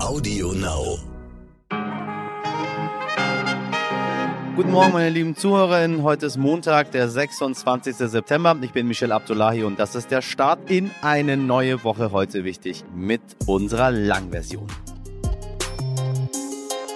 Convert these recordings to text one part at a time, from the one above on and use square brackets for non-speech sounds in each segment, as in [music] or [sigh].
Audio Now. Guten Morgen, meine lieben Zuhörerinnen. Heute ist Montag, der 26. September. Ich bin Michel Abdullahi und das ist der Start in eine neue Woche heute wichtig mit unserer Langversion.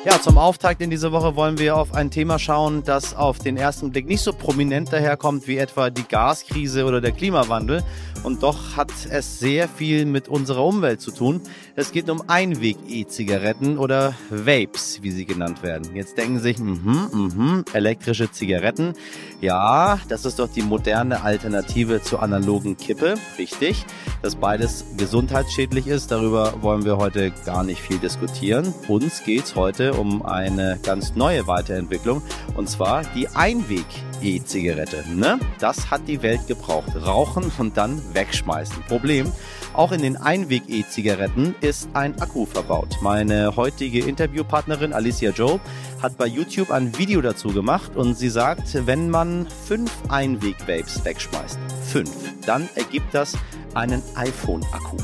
Ja, zum Auftakt in dieser Woche wollen wir auf ein Thema schauen, das auf den ersten Blick nicht so prominent daherkommt wie etwa die Gaskrise oder der Klimawandel. Und doch hat es sehr viel mit unserer Umwelt zu tun. Es geht um Einweg-E-Zigaretten oder Vapes, wie sie genannt werden. Jetzt denken sich, mhm, mhm, elektrische Zigaretten. Ja, das ist doch die moderne Alternative zur analogen Kippe. Richtig. Dass beides gesundheitsschädlich ist, darüber wollen wir heute gar nicht viel diskutieren. Uns geht's heute um eine ganz neue Weiterentwicklung und zwar die Einweg-E-Zigarette. Ne? Das hat die Welt gebraucht. Rauchen und dann wegschmeißen. Problem, auch in den Einweg-E-Zigaretten ist ein Akku verbaut. Meine heutige Interviewpartnerin Alicia Joe hat bei YouTube ein Video dazu gemacht und sie sagt, wenn man fünf Einweg-Vapes wegschmeißt, fünf, dann ergibt das einen iPhone-Akku.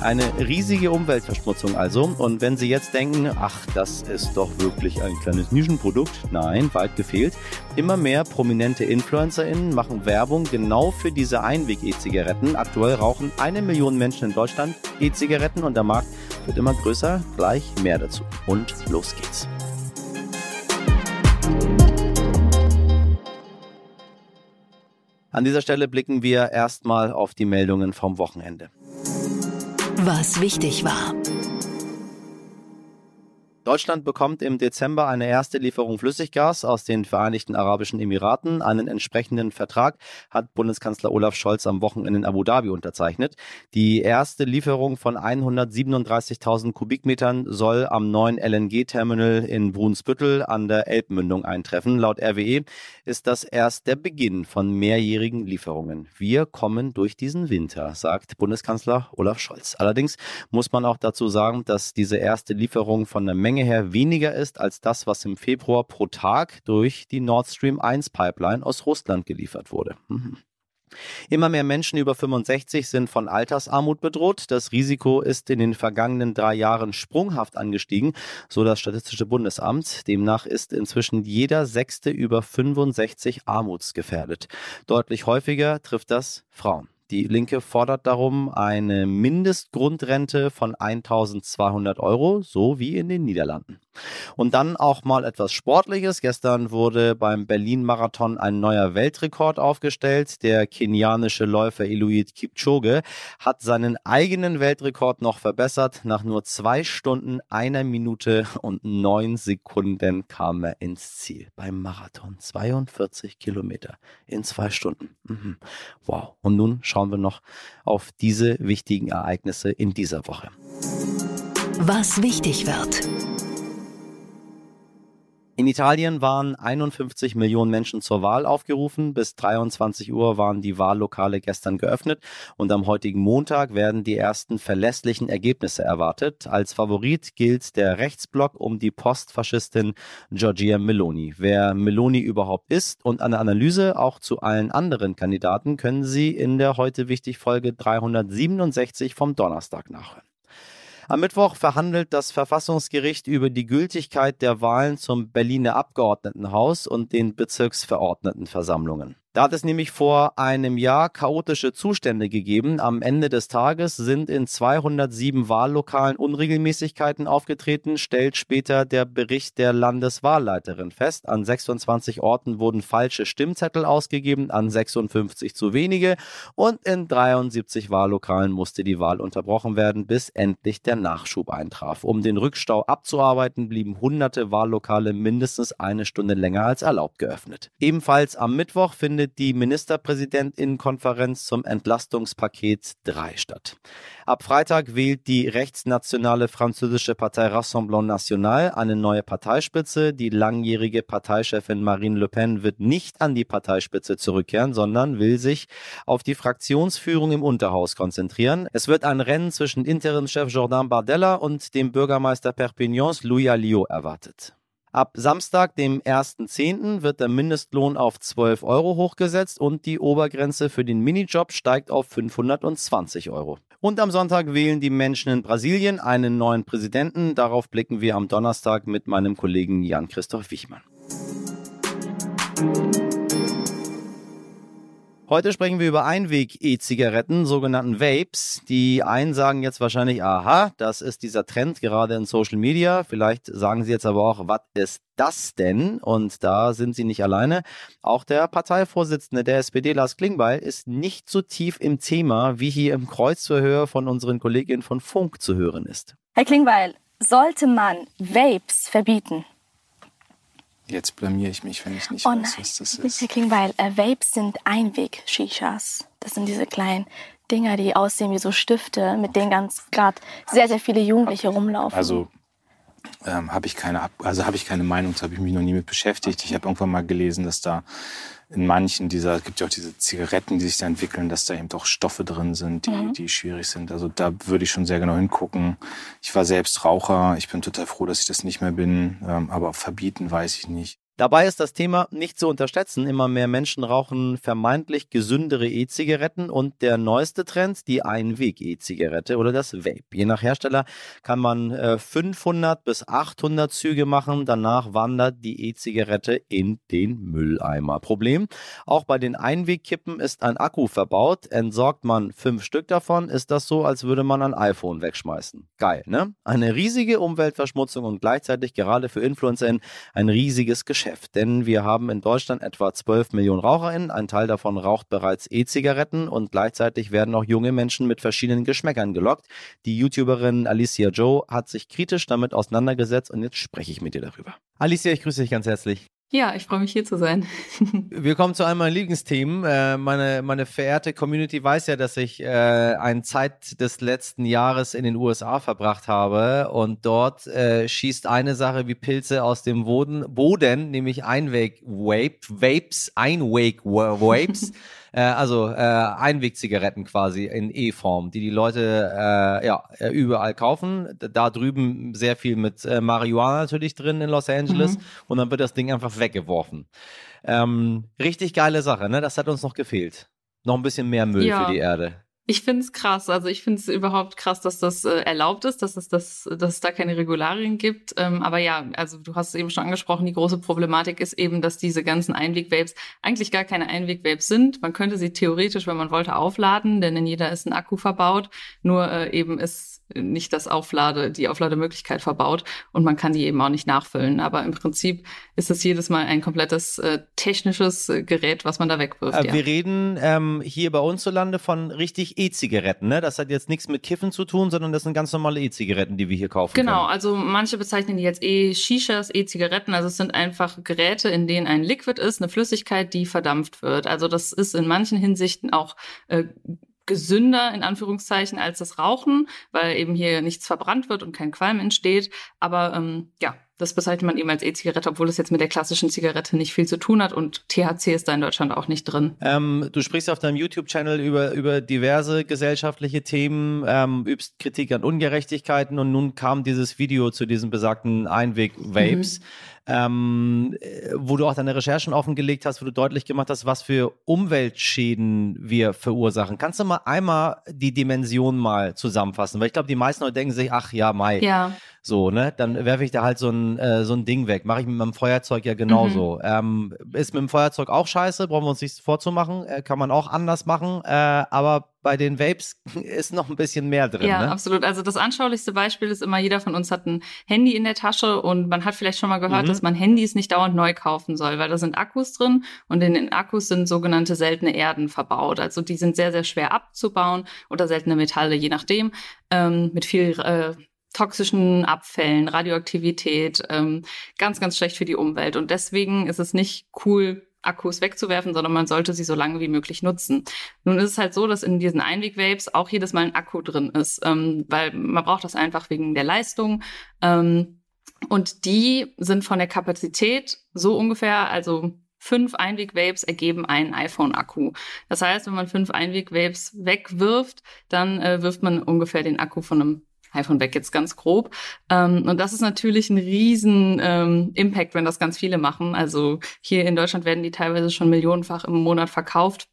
Eine riesige Umweltverschmutzung also. Und wenn Sie jetzt denken, ach, das ist doch wirklich ein kleines Nischenprodukt, nein, weit gefehlt. Immer mehr prominente InfluencerInnen machen Werbung genau für diese Einweg-E-Zigaretten. Aktuell rauchen eine Million Menschen in Deutschland E-Zigaretten und der Markt wird immer größer. Gleich mehr dazu. Und los geht's. An dieser Stelle blicken wir erstmal auf die Meldungen vom Wochenende. Was wichtig war. Deutschland bekommt im Dezember eine erste Lieferung Flüssiggas aus den Vereinigten Arabischen Emiraten. Einen entsprechenden Vertrag hat Bundeskanzler Olaf Scholz am Wochenende in Abu Dhabi unterzeichnet. Die erste Lieferung von 137.000 Kubikmetern soll am neuen LNG-Terminal in Brunsbüttel an der Elbmündung eintreffen. Laut RWE ist das erst der Beginn von mehrjährigen Lieferungen. Wir kommen durch diesen Winter, sagt Bundeskanzler Olaf Scholz. Allerdings muss man auch dazu sagen, dass diese erste Lieferung von der Menge her weniger ist als das, was im Februar pro Tag durch die Nord Stream 1 Pipeline aus Russland geliefert wurde. Mhm. Immer mehr Menschen über 65 sind von Altersarmut bedroht. Das Risiko ist in den vergangenen drei Jahren sprunghaft angestiegen, so das Statistische Bundesamt. Demnach ist inzwischen jeder Sechste über 65 armutsgefährdet. Deutlich häufiger trifft das Frauen. Die Linke fordert darum eine Mindestgrundrente von 1200 Euro, so wie in den Niederlanden. Und dann auch mal etwas Sportliches. Gestern wurde beim Berlin-Marathon ein neuer Weltrekord aufgestellt. Der kenianische Läufer Eluid Kipchoge hat seinen eigenen Weltrekord noch verbessert. Nach nur zwei Stunden, einer Minute und neun Sekunden kam er ins Ziel beim Marathon. 42 Kilometer in zwei Stunden. Mhm. Wow. Und nun schauen wir noch auf diese wichtigen Ereignisse in dieser Woche. Was wichtig wird. In Italien waren 51 Millionen Menschen zur Wahl aufgerufen. Bis 23 Uhr waren die Wahllokale gestern geöffnet und am heutigen Montag werden die ersten verlässlichen Ergebnisse erwartet. Als Favorit gilt der Rechtsblock um die Postfaschistin Giorgia Meloni. Wer Meloni überhaupt ist und eine Analyse auch zu allen anderen Kandidaten können Sie in der heute wichtig Folge 367 vom Donnerstag nachhören. Am Mittwoch verhandelt das Verfassungsgericht über die Gültigkeit der Wahlen zum Berliner Abgeordnetenhaus und den Bezirksverordnetenversammlungen. Da hat es nämlich vor einem Jahr chaotische Zustände gegeben. Am Ende des Tages sind in 207 Wahllokalen Unregelmäßigkeiten aufgetreten, stellt später der Bericht der Landeswahlleiterin fest. An 26 Orten wurden falsche Stimmzettel ausgegeben, an 56 zu wenige und in 73 Wahllokalen musste die Wahl unterbrochen werden, bis endlich der Nachschub eintraf. Um den Rückstau abzuarbeiten, blieben hunderte Wahllokale mindestens eine Stunde länger als erlaubt geöffnet. Ebenfalls am Mittwoch findet findet die Ministerpräsidentinnenkonferenz zum Entlastungspaket 3 statt. Ab Freitag wählt die rechtsnationale französische Partei Rassemblement National eine neue Parteispitze. Die langjährige Parteichefin Marine Le Pen wird nicht an die Parteispitze zurückkehren, sondern will sich auf die Fraktionsführung im Unterhaus konzentrieren. Es wird ein Rennen zwischen Interimschef Jordan Bardella und dem Bürgermeister Perpignans Louis Alliot erwartet. Ab Samstag, dem 1.10., wird der Mindestlohn auf 12 Euro hochgesetzt und die Obergrenze für den Minijob steigt auf 520 Euro. Und am Sonntag wählen die Menschen in Brasilien einen neuen Präsidenten. Darauf blicken wir am Donnerstag mit meinem Kollegen Jan-Christoph Wichmann. Heute sprechen wir über Einweg-E-Zigaretten, sogenannten Vapes. Die einen sagen jetzt wahrscheinlich, aha, das ist dieser Trend gerade in Social Media. Vielleicht sagen sie jetzt aber auch, was ist das denn? Und da sind sie nicht alleine. Auch der Parteivorsitzende der SPD, Lars Klingbeil, ist nicht so tief im Thema, wie hier im Kreuzverhör von unseren Kolleginnen von Funk zu hören ist. Herr Klingbeil, sollte man Vapes verbieten? Jetzt blamier ich mich, wenn ich nicht oh weiß, was das ist. Herr Klingbeil, äh, Vapes sind Einweg-Shishas. Das sind diese kleinen Dinger, die aussehen wie so Stifte, mit denen ganz gerade sehr, sehr viele Jugendliche rumlaufen. Also ähm, habe ich keine, also habe ich keine Meinung, da habe ich mich noch nie mit beschäftigt. Ich habe irgendwann mal gelesen, dass da in manchen dieser, es gibt ja auch diese Zigaretten, die sich da entwickeln, dass da eben doch Stoffe drin sind, die, mhm. die schwierig sind. Also da würde ich schon sehr genau hingucken. Ich war selbst Raucher, ich bin total froh, dass ich das nicht mehr bin, ähm, aber verbieten weiß ich nicht. Dabei ist das Thema nicht zu unterschätzen. Immer mehr Menschen rauchen vermeintlich gesündere E-Zigaretten und der neueste Trend, die Einweg-E-Zigarette oder das Vape. Je nach Hersteller kann man 500 äh, bis 800 Züge machen. Danach wandert die E-Zigarette in den Mülleimer. Problem, auch bei den Einwegkippen ist ein Akku verbaut. Entsorgt man fünf Stück davon, ist das so, als würde man ein iPhone wegschmeißen. Geil, ne? Eine riesige Umweltverschmutzung und gleichzeitig gerade für InfluencerInnen ein riesiges Geschäft. Geschäft, denn wir haben in Deutschland etwa 12 Millionen RaucherInnen. Ein Teil davon raucht bereits E-Zigaretten und gleichzeitig werden auch junge Menschen mit verschiedenen Geschmäckern gelockt. Die YouTuberin Alicia Joe hat sich kritisch damit auseinandergesetzt und jetzt spreche ich mit dir darüber. Alicia, ich grüße dich ganz herzlich. Ja, ich freue mich hier zu sein. [laughs] Wir kommen zu einem meiner Lieblingsthemen. Äh, meine, meine verehrte Community weiß ja, dass ich äh, eine Zeit des letzten Jahres in den USA verbracht habe und dort äh, schießt eine Sache wie Pilze aus dem Boden, Boden nämlich Einweg-Vape, Vapes, Einweg-Vapes. [laughs] äh, also äh, Einwegzigaretten quasi in E-Form, die die Leute äh, ja überall kaufen. Da drüben sehr viel mit äh, Marihuana natürlich drin in Los Angeles mhm. und dann wird das Ding einfach weggeworfen. Ähm, richtig geile Sache, ne? Das hat uns noch gefehlt. Noch ein bisschen mehr Müll ja. für die Erde. Ich finde es krass. Also ich finde es überhaupt krass, dass das äh, erlaubt ist, dass es, das, dass es da keine Regularien gibt. Ähm, aber ja, also du hast es eben schon angesprochen, die große Problematik ist eben, dass diese ganzen Einweg-Vapes eigentlich gar keine Einweg-Vapes sind. Man könnte sie theoretisch, wenn man wollte, aufladen, denn in jeder ist ein Akku verbaut. Nur äh, eben ist nicht das Auflade, die Auflademöglichkeit verbaut und man kann die eben auch nicht nachfüllen. Aber im Prinzip ist es jedes Mal ein komplettes äh, technisches äh, Gerät, was man da wegwirft. Äh, ja. Wir reden ähm, hier bei uns zu Lande von richtig E-Zigaretten. Ne? Das hat jetzt nichts mit Kiffen zu tun, sondern das sind ganz normale E-Zigaretten, die wir hier kaufen. Genau, können. also manche bezeichnen die jetzt E-Shishas, E-Zigaretten. Also es sind einfach Geräte, in denen ein Liquid ist, eine Flüssigkeit, die verdampft wird. Also das ist in manchen Hinsichten auch äh, gesünder in Anführungszeichen als das Rauchen, weil eben hier nichts verbrannt wird und kein Qualm entsteht. Aber ähm, ja, das bezeichnet man eben als E-Zigarette, obwohl es jetzt mit der klassischen Zigarette nicht viel zu tun hat und THC ist da in Deutschland auch nicht drin. Ähm, du sprichst auf deinem YouTube-Channel über, über diverse gesellschaftliche Themen, ähm, übst Kritik an Ungerechtigkeiten und nun kam dieses Video zu diesen besagten Einweg-Vapes. Mhm ähm, wo du auch deine Recherchen offengelegt hast, wo du deutlich gemacht hast, was für Umweltschäden wir verursachen. Kannst du mal einmal die Dimension mal zusammenfassen? Weil ich glaube, die meisten Leute denken sich, ach ja, Mai. Ja. So, ne? Dann werfe ich da halt so ein, äh, so ein Ding weg. Mache ich mit meinem Feuerzeug ja genauso. Mhm. Ähm, ist mit dem Feuerzeug auch scheiße, brauchen wir uns nichts vorzumachen. Äh, kann man auch anders machen. Äh, aber bei den Vapes [laughs] ist noch ein bisschen mehr drin. Ja, ne? absolut. Also das anschaulichste Beispiel ist immer, jeder von uns hat ein Handy in der Tasche und man hat vielleicht schon mal gehört, mhm. dass man Handys nicht dauernd neu kaufen soll, weil da sind Akkus drin und in den Akkus sind sogenannte seltene Erden verbaut. Also die sind sehr, sehr schwer abzubauen oder seltene Metalle, je nachdem, ähm, mit viel äh, toxischen Abfällen, Radioaktivität, ähm, ganz, ganz schlecht für die Umwelt. Und deswegen ist es nicht cool, Akkus wegzuwerfen, sondern man sollte sie so lange wie möglich nutzen. Nun ist es halt so, dass in diesen Einweg-Vapes auch jedes Mal ein Akku drin ist, ähm, weil man braucht das einfach wegen der Leistung. Ähm, und die sind von der Kapazität so ungefähr, also fünf Einweg-Vapes ergeben einen iPhone-Akku. Das heißt, wenn man fünf Einweg-Vapes wegwirft, dann äh, wirft man ungefähr den Akku von einem iPhone weg jetzt ganz grob. Ähm, und das ist natürlich ein riesen ähm, Impact, wenn das ganz viele machen. Also hier in Deutschland werden die teilweise schon millionenfach im Monat verkauft.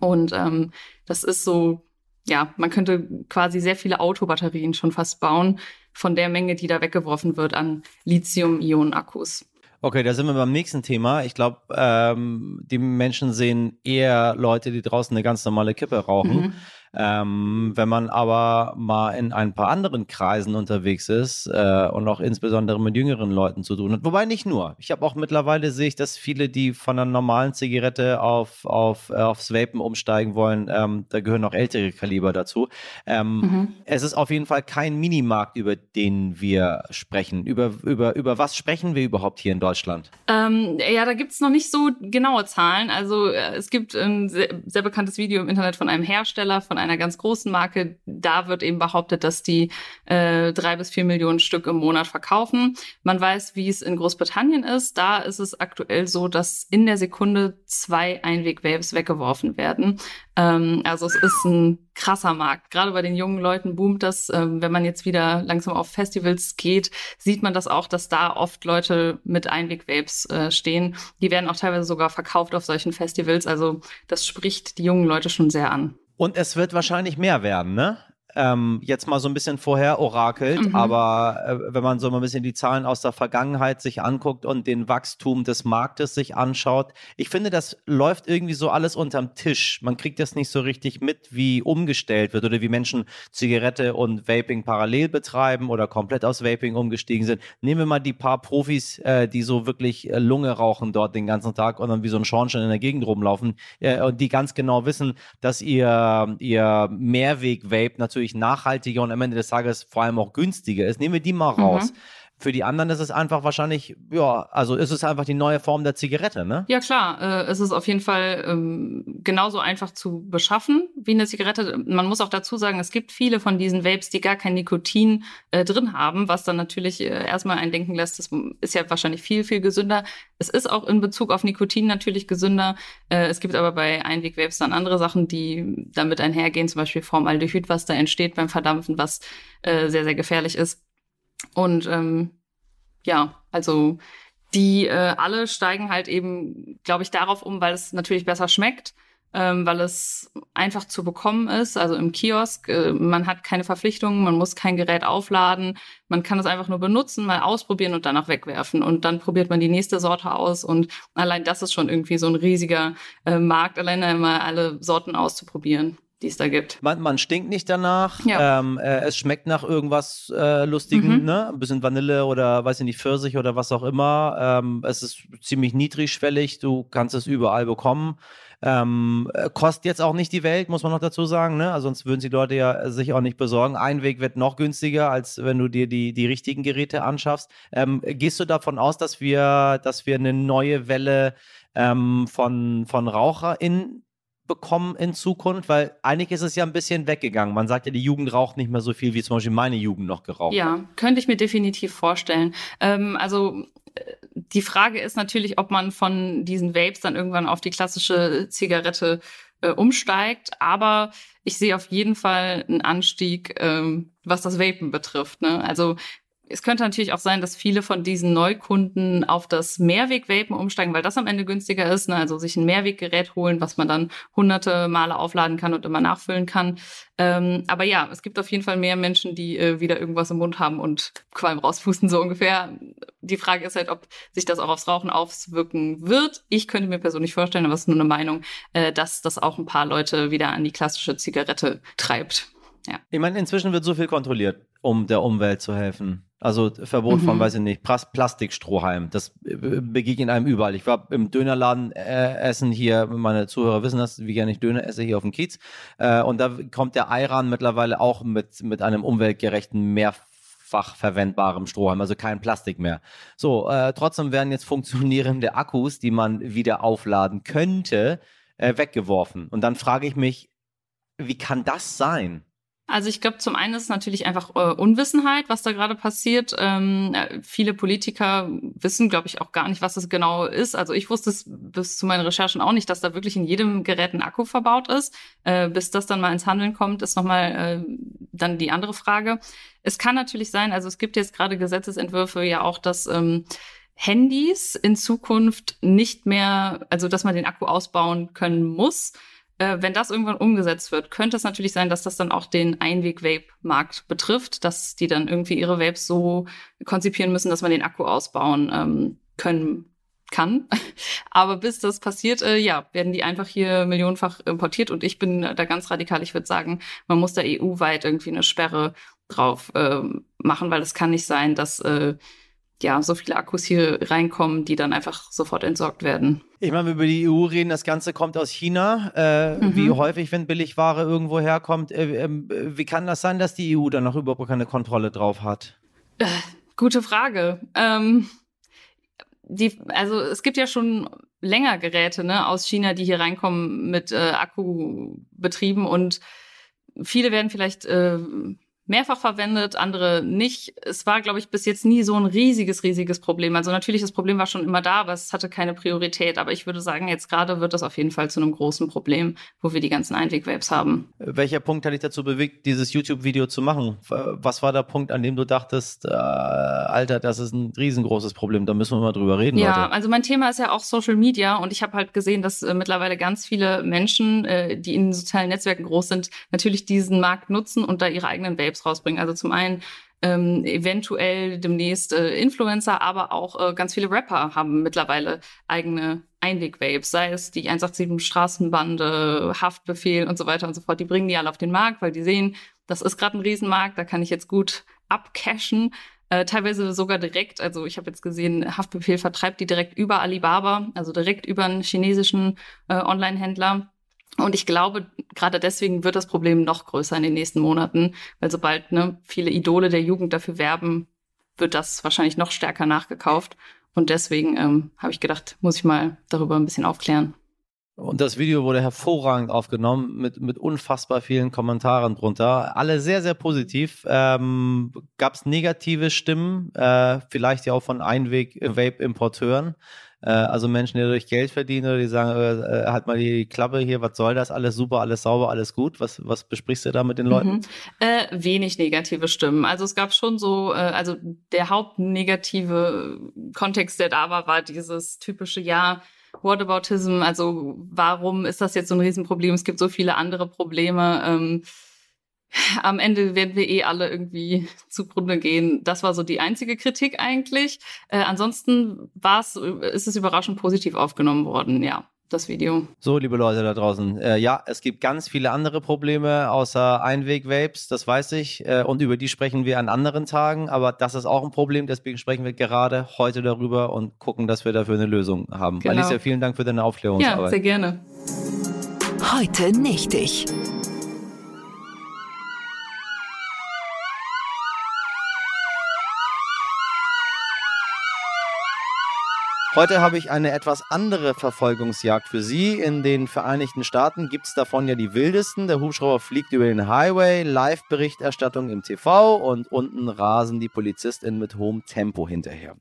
Und ähm, das ist so, ja, man könnte quasi sehr viele Autobatterien schon fast bauen von der Menge, die da weggeworfen wird an Lithium-Ionen-Akkus. Okay, da sind wir beim nächsten Thema. Ich glaube, ähm, die Menschen sehen eher Leute, die draußen eine ganz normale Kippe rauchen. Mhm. Ähm, wenn man aber mal in ein paar anderen Kreisen unterwegs ist äh, und auch insbesondere mit jüngeren Leuten zu tun hat, wobei nicht nur. Ich habe auch mittlerweile sehe ich, dass viele, die von einer normalen Zigarette auf, auf, äh, aufs Vapen umsteigen wollen, ähm, da gehören auch ältere Kaliber dazu. Ähm, mhm. Es ist auf jeden Fall kein Minimarkt, über den wir sprechen. Über, über, über was sprechen wir überhaupt hier in Deutschland? Ähm, ja, da gibt es noch nicht so genaue Zahlen. Also äh, es gibt ein sehr, sehr bekanntes Video im Internet von einem Hersteller, von einer ganz großen Marke, da wird eben behauptet, dass die äh, drei bis vier Millionen Stück im Monat verkaufen. Man weiß, wie es in Großbritannien ist. Da ist es aktuell so, dass in der Sekunde zwei Einweg-Waves weggeworfen werden. Ähm, also es ist ein krasser Markt. Gerade bei den jungen Leuten boomt das. Ähm, wenn man jetzt wieder langsam auf Festivals geht, sieht man das auch, dass da oft Leute mit Einweg-Vapes äh, stehen. Die werden auch teilweise sogar verkauft auf solchen Festivals. Also das spricht die jungen Leute schon sehr an. Und es wird wahrscheinlich mehr werden, ne? Ähm, jetzt mal so ein bisschen vorher orakelt, mhm. aber äh, wenn man so mal ein bisschen die Zahlen aus der Vergangenheit sich anguckt und den Wachstum des Marktes sich anschaut, ich finde, das läuft irgendwie so alles unterm Tisch. Man kriegt das nicht so richtig mit, wie umgestellt wird oder wie Menschen Zigarette und Vaping parallel betreiben oder komplett aus Vaping umgestiegen sind. Nehmen wir mal die paar Profis, äh, die so wirklich äh, Lunge rauchen dort den ganzen Tag und dann wie so ein Schornstein in der Gegend rumlaufen äh, und die ganz genau wissen, dass ihr, ihr Mehrweg-Vape natürlich natürlich nachhaltiger und am Ende des Tages vor allem auch günstiger ist. Nehmen wir die mal raus. Mhm. Für die anderen ist es einfach wahrscheinlich, ja, also ist es einfach die neue Form der Zigarette, ne? Ja, klar. Äh, es ist auf jeden Fall ähm, genauso einfach zu beschaffen wie eine Zigarette. Man muss auch dazu sagen, es gibt viele von diesen Vapes, die gar kein Nikotin äh, drin haben, was dann natürlich äh, erstmal einen denken lässt, das ist ja wahrscheinlich viel, viel gesünder. Es ist auch in Bezug auf Nikotin natürlich gesünder. Äh, es gibt aber bei Einweg-Vapes dann andere Sachen, die damit einhergehen, zum Beispiel Formaldehyd, was da entsteht beim Verdampfen, was äh, sehr, sehr gefährlich ist. Und ähm, ja, also die äh, alle steigen halt eben, glaube ich, darauf um, weil es natürlich besser schmeckt, ähm, weil es einfach zu bekommen ist. Also im Kiosk, äh, man hat keine Verpflichtungen, man muss kein Gerät aufladen, man kann es einfach nur benutzen, mal ausprobieren und danach wegwerfen. Und dann probiert man die nächste Sorte aus. Und allein das ist schon irgendwie so ein riesiger äh, Markt, alleine immer alle Sorten auszuprobieren die es da gibt. Man, man stinkt nicht danach. Ja. Ähm, äh, es schmeckt nach irgendwas äh, Lustigem, mhm. ne? Ein bisschen Vanille oder weiß ich nicht, Pfirsich oder was auch immer. Ähm, es ist ziemlich niedrigschwellig, du kannst es überall bekommen. Ähm, äh, kostet jetzt auch nicht die Welt, muss man noch dazu sagen, ne? Also sonst würden sie Leute ja sich auch nicht besorgen. Ein Weg wird noch günstiger, als wenn du dir die, die richtigen Geräte anschaffst. Ähm, gehst du davon aus, dass wir, dass wir eine neue Welle ähm, von, von RaucherInnen bekommen in Zukunft? Weil eigentlich ist es ja ein bisschen weggegangen. Man sagt ja, die Jugend raucht nicht mehr so viel, wie zum Beispiel meine Jugend noch geraucht ja, hat. Ja, könnte ich mir definitiv vorstellen. Ähm, also äh, die Frage ist natürlich, ob man von diesen Vapes dann irgendwann auf die klassische Zigarette äh, umsteigt. Aber ich sehe auf jeden Fall einen Anstieg, ähm, was das Vapen betrifft. Ne? Also es könnte natürlich auch sein, dass viele von diesen Neukunden auf das Mehrweg-Vapen umsteigen, weil das am Ende günstiger ist. Ne? Also sich ein Mehrweggerät holen, was man dann hunderte Male aufladen kann und immer nachfüllen kann. Ähm, aber ja, es gibt auf jeden Fall mehr Menschen, die äh, wieder irgendwas im Mund haben und Qualm rauspusten, so ungefähr. Die Frage ist halt, ob sich das auch aufs Rauchen auswirken wird. Ich könnte mir persönlich vorstellen, aber es ist nur eine Meinung, äh, dass das auch ein paar Leute wieder an die klassische Zigarette treibt. Ja. Ich meine, inzwischen wird so viel kontrolliert, um der Umwelt zu helfen. Also Verbot mhm. von, weiß ich nicht, Plastikstrohhalm. Das begegnet einem überall. Ich war im Dönerladen äh, essen hier, meine Zuhörer wissen das, wie gerne ich Döner esse hier auf dem Kiez. Äh, und da kommt der Ayran mittlerweile auch mit, mit einem umweltgerechten, mehrfach verwendbarem Strohhalm, also kein Plastik mehr. So, äh, trotzdem werden jetzt funktionierende Akkus, die man wieder aufladen könnte, äh, weggeworfen. Und dann frage ich mich, wie kann das sein? Also ich glaube, zum einen ist natürlich einfach äh, Unwissenheit, was da gerade passiert. Ähm, äh, viele Politiker wissen, glaube ich, auch gar nicht, was es genau ist. Also ich wusste es bis zu meinen Recherchen auch nicht, dass da wirklich in jedem Gerät ein Akku verbaut ist. Äh, bis das dann mal ins Handeln kommt, ist nochmal äh, dann die andere Frage. Es kann natürlich sein, also es gibt jetzt gerade Gesetzesentwürfe ja auch, dass ähm, Handys in Zukunft nicht mehr, also dass man den Akku ausbauen können muss äh, wenn das irgendwann umgesetzt wird, könnte es natürlich sein, dass das dann auch den Einweg-Vape-Markt betrifft, dass die dann irgendwie ihre Vapes so konzipieren müssen, dass man den Akku ausbauen ähm, können kann. [laughs] Aber bis das passiert, äh, ja, werden die einfach hier millionenfach importiert. Und ich bin da ganz radikal. Ich würde sagen, man muss da EU-weit irgendwie eine Sperre drauf äh, machen, weil es kann nicht sein, dass äh, ja, so viele Akkus hier reinkommen, die dann einfach sofort entsorgt werden. Ich meine, wir über die EU reden, das Ganze kommt aus China. Äh, mhm. Wie häufig, wenn Billigware irgendwo herkommt, äh, äh, wie kann das sein, dass die EU dann noch überhaupt keine Kontrolle drauf hat? Äh, gute Frage. Ähm, die, also es gibt ja schon länger Geräte ne, aus China, die hier reinkommen mit äh, Akkubetrieben und viele werden vielleicht äh, mehrfach verwendet, andere nicht. Es war, glaube ich, bis jetzt nie so ein riesiges, riesiges Problem. Also natürlich, das Problem war schon immer da, aber es hatte keine Priorität. Aber ich würde sagen, jetzt gerade wird das auf jeden Fall zu einem großen Problem, wo wir die ganzen Einweg-Vapes haben. Welcher Punkt hat dich dazu bewegt, dieses YouTube-Video zu machen? Was war der Punkt, an dem du dachtest, äh, Alter, das ist ein riesengroßes Problem, da müssen wir mal drüber reden, Ja, Leute. also mein Thema ist ja auch Social Media und ich habe halt gesehen, dass äh, mittlerweile ganz viele Menschen, äh, die in sozialen Netzwerken groß sind, natürlich diesen Markt nutzen und da ihre eigenen Vapes Apps rausbringen. Also zum einen ähm, eventuell demnächst äh, Influencer, aber auch äh, ganz viele Rapper haben mittlerweile eigene Einweg-Vapes, sei es die 187 Straßenbande, Haftbefehl und so weiter und so fort. Die bringen die alle auf den Markt, weil die sehen, das ist gerade ein Riesenmarkt, da kann ich jetzt gut abcashen. Äh, teilweise sogar direkt, also ich habe jetzt gesehen, Haftbefehl vertreibt die direkt über Alibaba, also direkt über einen chinesischen äh, Online-Händler. Und ich glaube, gerade deswegen wird das Problem noch größer in den nächsten Monaten, weil sobald ne, viele Idole der Jugend dafür werben, wird das wahrscheinlich noch stärker nachgekauft. Und deswegen ähm, habe ich gedacht, muss ich mal darüber ein bisschen aufklären. Und das Video wurde hervorragend aufgenommen mit, mit unfassbar vielen Kommentaren drunter. Alle sehr, sehr positiv. Ähm, Gab es negative Stimmen, äh, vielleicht ja auch von Einweg-Vape-Importeuren. Äh, also Menschen, die durch Geld verdienen oder die sagen, äh, äh, halt mal die Klappe hier, was soll das? Alles super, alles sauber, alles gut. Was, was besprichst du da mit den Leuten? Mhm. Äh, wenig negative Stimmen. Also es gab schon so, äh, also der hauptnegative Kontext, der da war, war dieses typische Ja. Whataboutism, also warum ist das jetzt so ein Riesenproblem? Es gibt so viele andere Probleme. Ähm, am Ende werden wir eh alle irgendwie [laughs] zugrunde gehen. Das war so die einzige Kritik eigentlich. Äh, ansonsten war es, ist es überraschend positiv aufgenommen worden, ja. Das Video. So, liebe Leute da draußen. Äh, ja, es gibt ganz viele andere Probleme außer Einweg-Vapes, das weiß ich. Äh, und über die sprechen wir an anderen Tagen. Aber das ist auch ein Problem. Deswegen sprechen wir gerade heute darüber und gucken, dass wir dafür eine Lösung haben. Genau. Alicia, vielen Dank für deine Aufklärungsarbeit. Ja, sehr gerne. Heute nicht ich. Heute habe ich eine etwas andere Verfolgungsjagd für Sie. In den Vereinigten Staaten gibt es davon ja die wildesten. Der Hubschrauber fliegt über den Highway, Live-Berichterstattung im TV und unten rasen die PolizistInnen mit hohem Tempo hinterher.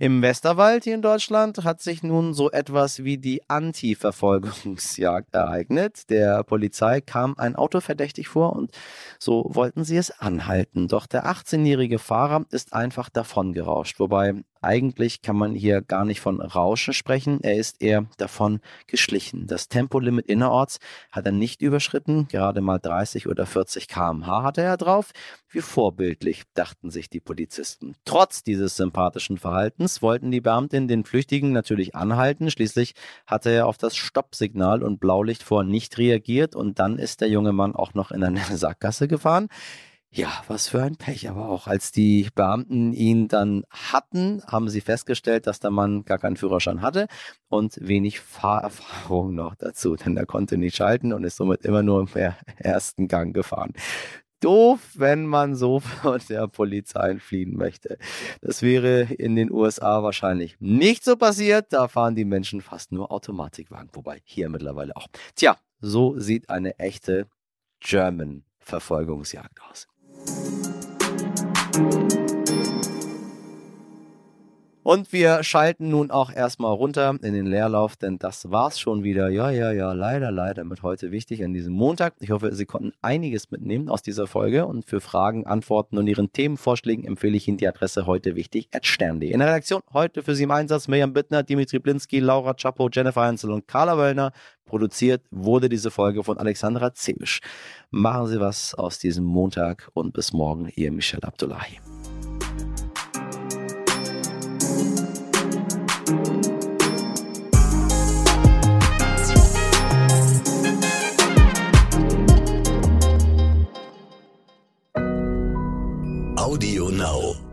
Im Westerwald hier in Deutschland hat sich nun so etwas wie die Anti-Verfolgungsjagd ereignet. Der Polizei kam ein Auto verdächtig vor und so wollten sie es anhalten. Doch der 18-jährige Fahrer ist einfach davongerauscht, wobei eigentlich kann man hier gar nicht von Rauschen sprechen, er ist eher davon geschlichen. Das Tempolimit innerorts hat er nicht überschritten, gerade mal 30 oder 40 km/h hatte er drauf. Wie vorbildlich, dachten sich die Polizisten. Trotz dieses sympathischen Verhaltens wollten die Beamtinnen den Flüchtigen natürlich anhalten. Schließlich hatte er auf das Stoppsignal und Blaulicht vor nicht reagiert und dann ist der junge Mann auch noch in eine [laughs] Sackgasse gefahren. Ja, was für ein Pech. Aber auch als die Beamten ihn dann hatten, haben sie festgestellt, dass der Mann gar keinen Führerschein hatte und wenig Fahrerfahrung noch dazu, denn er konnte nicht schalten und ist somit immer nur im ersten Gang gefahren. Doof, wenn man so [laughs] von der Polizei fliehen möchte. Das wäre in den USA wahrscheinlich nicht so passiert. Da fahren die Menschen fast nur Automatikwagen, wobei hier mittlerweile auch. Tja, so sieht eine echte German Verfolgungsjagd aus. Thank you Und wir schalten nun auch erstmal runter in den Leerlauf, denn das war's schon wieder. Ja, ja, ja, leider, leider mit heute wichtig an diesem Montag. Ich hoffe, Sie konnten einiges mitnehmen aus dieser Folge und für Fragen, Antworten und Ihren Themenvorschlägen empfehle ich Ihnen die Adresse heute wichtig at. In der Redaktion heute für Sie im Einsatz Mirjam Bittner, Dimitri Blinski, Laura Chapo, Jennifer Heinzel und Carla Wöllner. Produziert wurde diese Folge von Alexandra Zebisch. Machen Sie was aus diesem Montag und bis morgen, Ihr Michel Abdullahi. Audio Now.